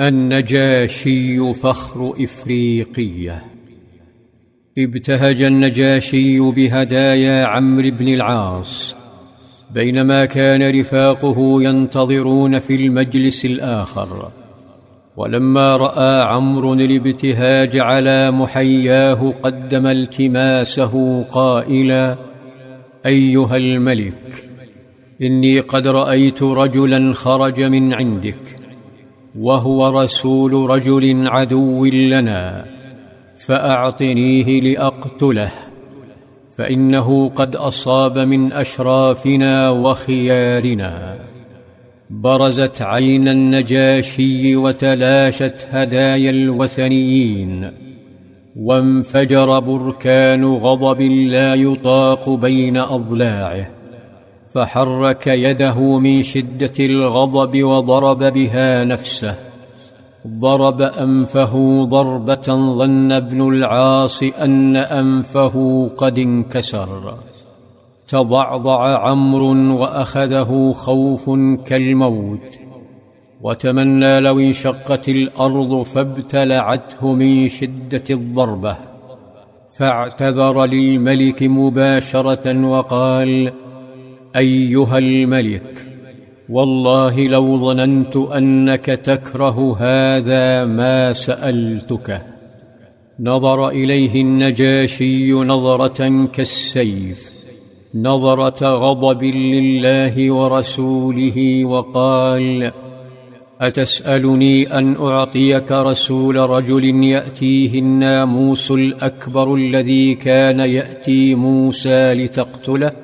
النجاشي فخر إفريقية. ابتهج النجاشي بهدايا عمرو بن العاص. بينما كان رفاقه ينتظرون في المجلس الآخر. ولما رأى عمرو الابتهاج على محياه قدم التماسه قائلا أيها الملك إني قد رأيت رجلا خرج من عندك. وهو رسول رجل عدو لنا فأعطنيه لأقتله فإنه قد أصاب من أشرافنا وخيارنا. برزت عين النجاشي وتلاشت هدايا الوثنيين وانفجر بركان غضب لا يطاق بين أضلاعه. فحرك يده من شدة الغضب وضرب بها نفسه. ضرب أنفه ضربة ظن ابن العاص أن أنفه قد انكسر. تضعضع عمرو وأخذه خوف كالموت. وتمنى لو انشقت الأرض فابتلعته من شدة الضربة. فاعتذر للملك مباشرة وقال أيها الملك والله لو ظننت أنك تكره هذا ما سألتك. نظر إليه النجاشي نظرة كالسيف نظرة غضب لله ورسوله وقال أتسألني أن أعطيك رسول رجل ياتيه الناموس الأكبر الذي كان يأتي موسى لتقتله؟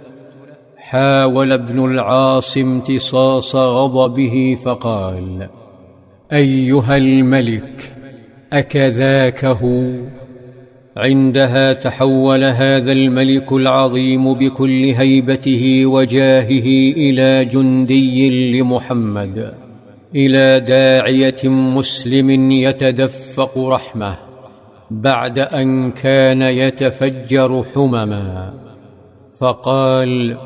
حاول ابن العاص امتصاص غضبه فقال أيها الملك أكذاك هو؟ عندها تحول هذا الملك العظيم بكل هيبته وجاهه إلى جندي لمحمد إلى داعية مسلم يتدفق رحمه بعد أن كان يتفجر حمما فقال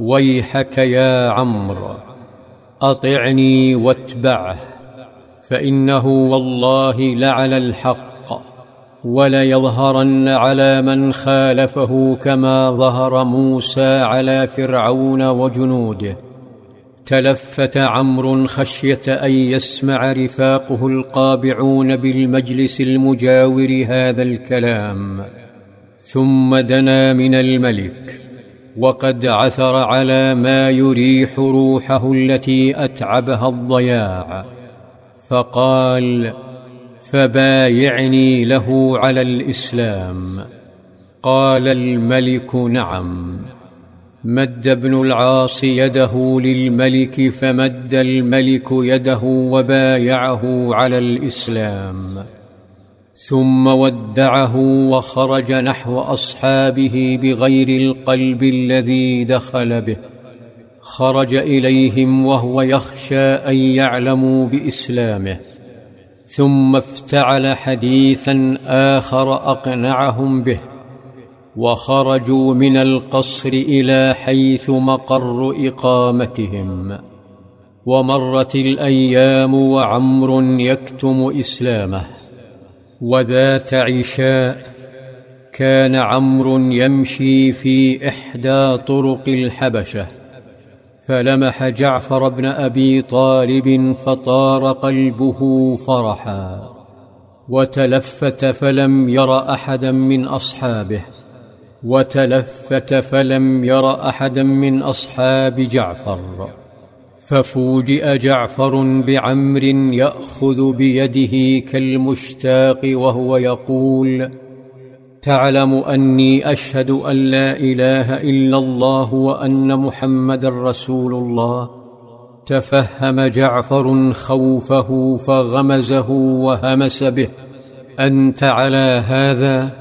ويحك يا عمرو أطعني واتبعه فإنه والله لعلى الحق وليظهرن على من خالفه كما ظهر موسى على فرعون وجنوده. تلفت عمرو خشية أن يسمع رفاقه القابعون بالمجلس المجاور هذا الكلام ثم دنا من الملك. وقد عثر على ما يريح روحه التي أتعبها الضياع. فقال فبايعني له على الإسلام. قال الملك نعم. مد ابن العاص يده للملك فمد الملك يده وبايعه على الإسلام. ثم ودعه وخرج نحو أصحابه بغير القلب الذي دخل به. خرج إليهم وهو يخشى أن يعلموا بإسلامه. ثم افتعل حديثا آخر أقنعهم به. وخرجوا من القصر إلى حيث مقر إقامتهم. ومرت الأيام وعمر يكتم إسلامه. وذات عشاء كان عمرو يمشي في إحدى طرق الحبشة فلمح جعفر بن أبي طالب فطار قلبه فرحا وتلفت فلم ير أحدا من أصحابه وتلفت فلم ير أحدا من أصحاب جعفر. ففوجئ جعفر بعمر يأخذ بيده كالمشتاق وهو يقول تعلم أني أشهد أن لا إله إلا الله وأن محمدا رسول الله. تفهم جعفر خوفه فغمزه وهمس به أنت على هذا؟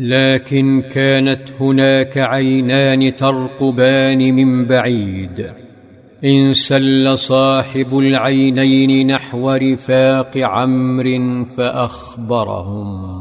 لكن كانت هناك عينان ترقبان من بعيد. انسل صاحب العينين نحو رفاق عمرو فأخبرهم.